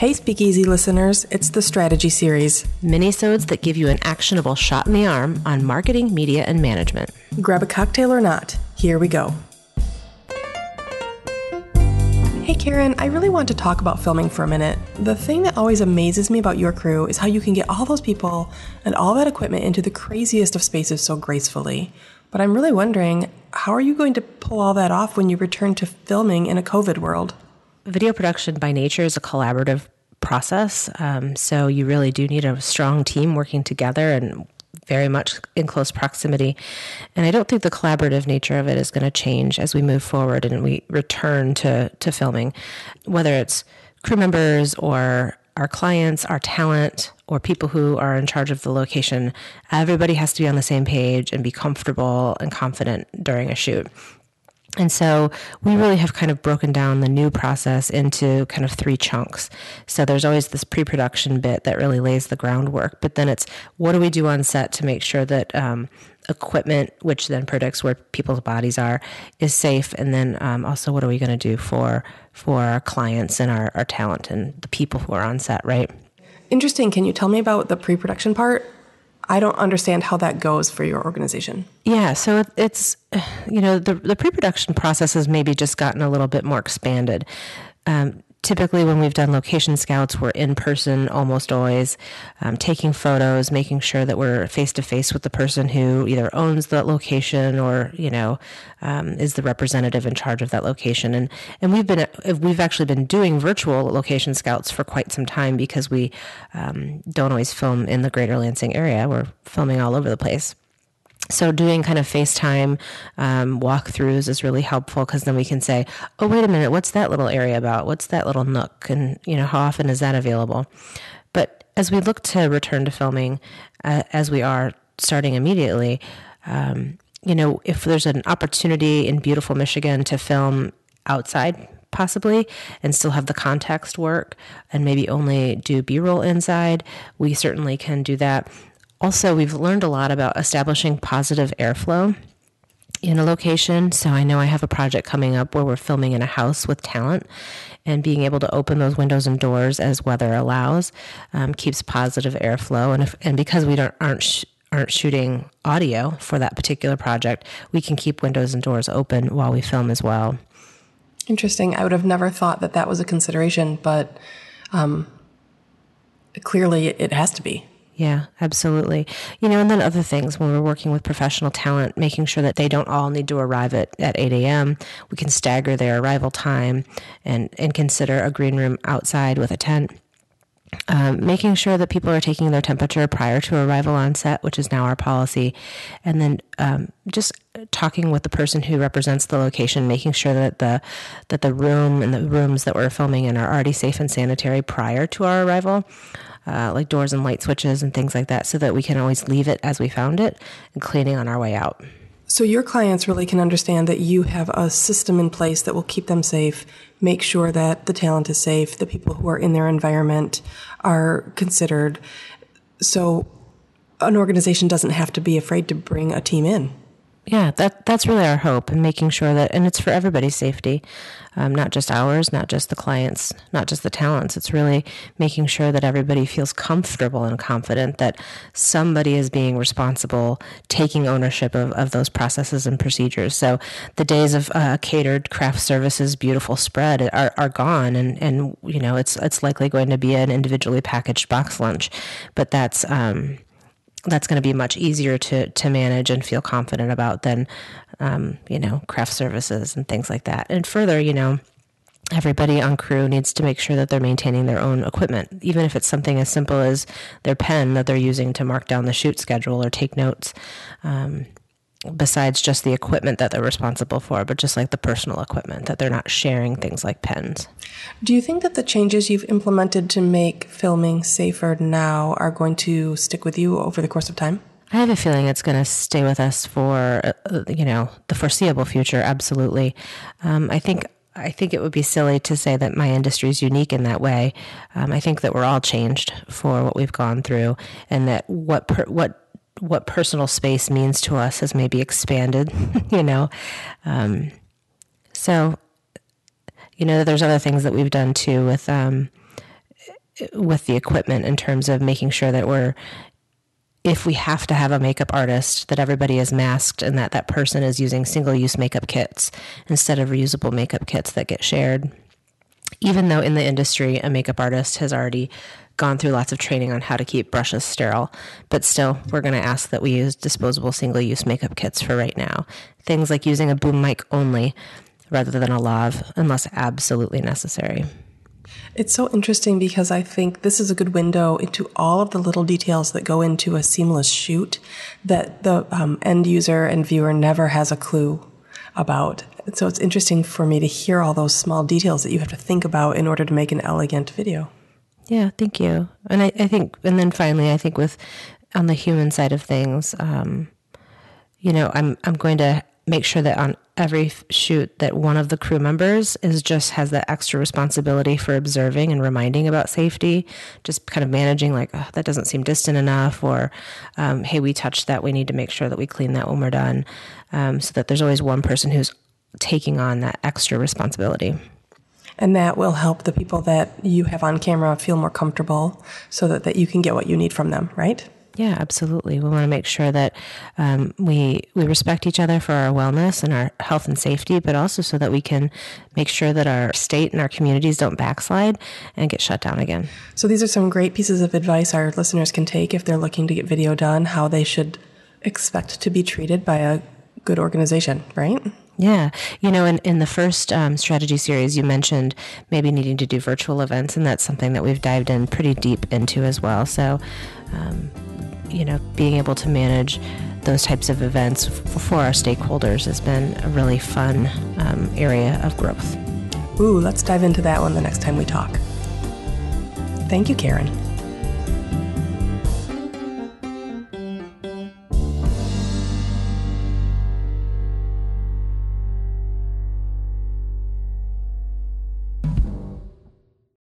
Hey, Speakeasy listeners, it's the Strategy Series. Minisodes that give you an actionable shot in the arm on marketing, media, and management. Grab a cocktail or not. Here we go. Hey, Karen, I really want to talk about filming for a minute. The thing that always amazes me about your crew is how you can get all those people and all that equipment into the craziest of spaces so gracefully. But I'm really wondering, how are you going to pull all that off when you return to filming in a COVID world? Video production by nature is a collaborative process. Um, so you really do need a strong team working together and very much in close proximity. And I don't think the collaborative nature of it is going to change as we move forward and we return to, to filming, whether it's crew members or our clients, our talent, or people who are in charge of the location. Everybody has to be on the same page and be comfortable and confident during a shoot. And so we really have kind of broken down the new process into kind of three chunks. So there's always this pre production bit that really lays the groundwork, but then it's what do we do on set to make sure that um, equipment, which then predicts where people's bodies are, is safe, and then um, also what are we going to do for for our clients and our, our talent and the people who are on set, right? Interesting. Can you tell me about the pre production part? I don't understand how that goes for your organization. Yeah, so it's you know the the pre production process has maybe just gotten a little bit more expanded. Um, typically when we've done location scouts we're in person almost always um, taking photos making sure that we're face to face with the person who either owns the location or you know um, is the representative in charge of that location. And and we've been we've actually been doing virtual location scouts for quite some time because we um, don't always film in the greater lansing area. We're filming all over the place so doing kind of FaceTime um, walkthroughs is really helpful because then we can say, "Oh, wait a minute, what's that little area about? What's that little nook? And you know, how often is that available?" But as we look to return to filming, uh, as we are starting immediately, um, you know, if there's an opportunity in beautiful Michigan to film outside possibly and still have the context work and maybe only do b-roll inside we certainly can do that also, we've learned a lot about establishing positive airflow in a location. So I know I have a project coming up where we're filming in a house with talent, and being able to open those windows and doors as weather allows um, keeps positive airflow. And if, and because we don't aren't sh- aren't shooting audio for that particular project, we can keep windows and doors open while we film as well. Interesting. I would have never thought that that was a consideration, but um, clearly it has to be. Yeah, absolutely. You know, and then other things when we're working with professional talent, making sure that they don't all need to arrive at, at 8 a.m. We can stagger their arrival time and, and consider a green room outside with a tent. Um, making sure that people are taking their temperature prior to arrival on set, which is now our policy, and then um, just talking with the person who represents the location, making sure that the that the room and the rooms that we're filming in are already safe and sanitary prior to our arrival uh, like doors and light switches and things like that, so that we can always leave it as we found it and cleaning on our way out. So your clients really can understand that you have a system in place that will keep them safe, make sure that the talent is safe, the people who are in their environment are considered. So an organization doesn't have to be afraid to bring a team in yeah, that that's really our hope, and making sure that, and it's for everybody's safety, um, not just ours, not just the clients, not just the talents. It's really making sure that everybody feels comfortable and confident that somebody is being responsible, taking ownership of, of those processes and procedures. So the days of uh, catered craft services, beautiful spread are, are gone, and and you know it's it's likely going to be an individually packaged box lunch, but that's. Um, that's going to be much easier to to manage and feel confident about than um, you know craft services and things like that. And further, you know, everybody on crew needs to make sure that they're maintaining their own equipment, even if it's something as simple as their pen that they're using to mark down the shoot schedule or take notes. Um, besides just the equipment that they're responsible for, but just like the personal equipment that they're not sharing things like pens. Do you think that the changes you've implemented to make filming safer now are going to stick with you over the course of time? I have a feeling it's going to stay with us for uh, you know the foreseeable future. Absolutely, um, I think I think it would be silly to say that my industry is unique in that way. Um, I think that we're all changed for what we've gone through, and that what per, what what personal space means to us has maybe expanded, you know. Um, so, you know, there's other things that we've done too with, um, with the equipment in terms of making sure that we're if we have to have a makeup artist that everybody is masked and that that person is using single use makeup kits instead of reusable makeup kits that get shared even though in the industry a makeup artist has already gone through lots of training on how to keep brushes sterile but still we're going to ask that we use disposable single use makeup kits for right now things like using a boom mic only rather than a lav unless absolutely necessary it's so interesting because I think this is a good window into all of the little details that go into a seamless shoot that the um, end user and viewer never has a clue about. So it's interesting for me to hear all those small details that you have to think about in order to make an elegant video. Yeah, thank you. And I, I think, and then finally, I think with on the human side of things, um, you know, I'm I'm going to make sure that on every shoot that one of the crew members is just has that extra responsibility for observing and reminding about safety just kind of managing like oh, that doesn't seem distant enough or um, hey we touched that we need to make sure that we clean that when we're done um, so that there's always one person who's taking on that extra responsibility and that will help the people that you have on camera feel more comfortable so that, that you can get what you need from them right yeah, absolutely. We want to make sure that um, we we respect each other for our wellness and our health and safety, but also so that we can make sure that our state and our communities don't backslide and get shut down again. So these are some great pieces of advice our listeners can take if they're looking to get video done, how they should expect to be treated by a good organization, right? Yeah. You know, in, in the first um, strategy series, you mentioned maybe needing to do virtual events, and that's something that we've dived in pretty deep into as well. So, um, you know, being able to manage those types of events for our stakeholders has been a really fun um, area of growth. Ooh, let's dive into that one the next time we talk. Thank you, Karen.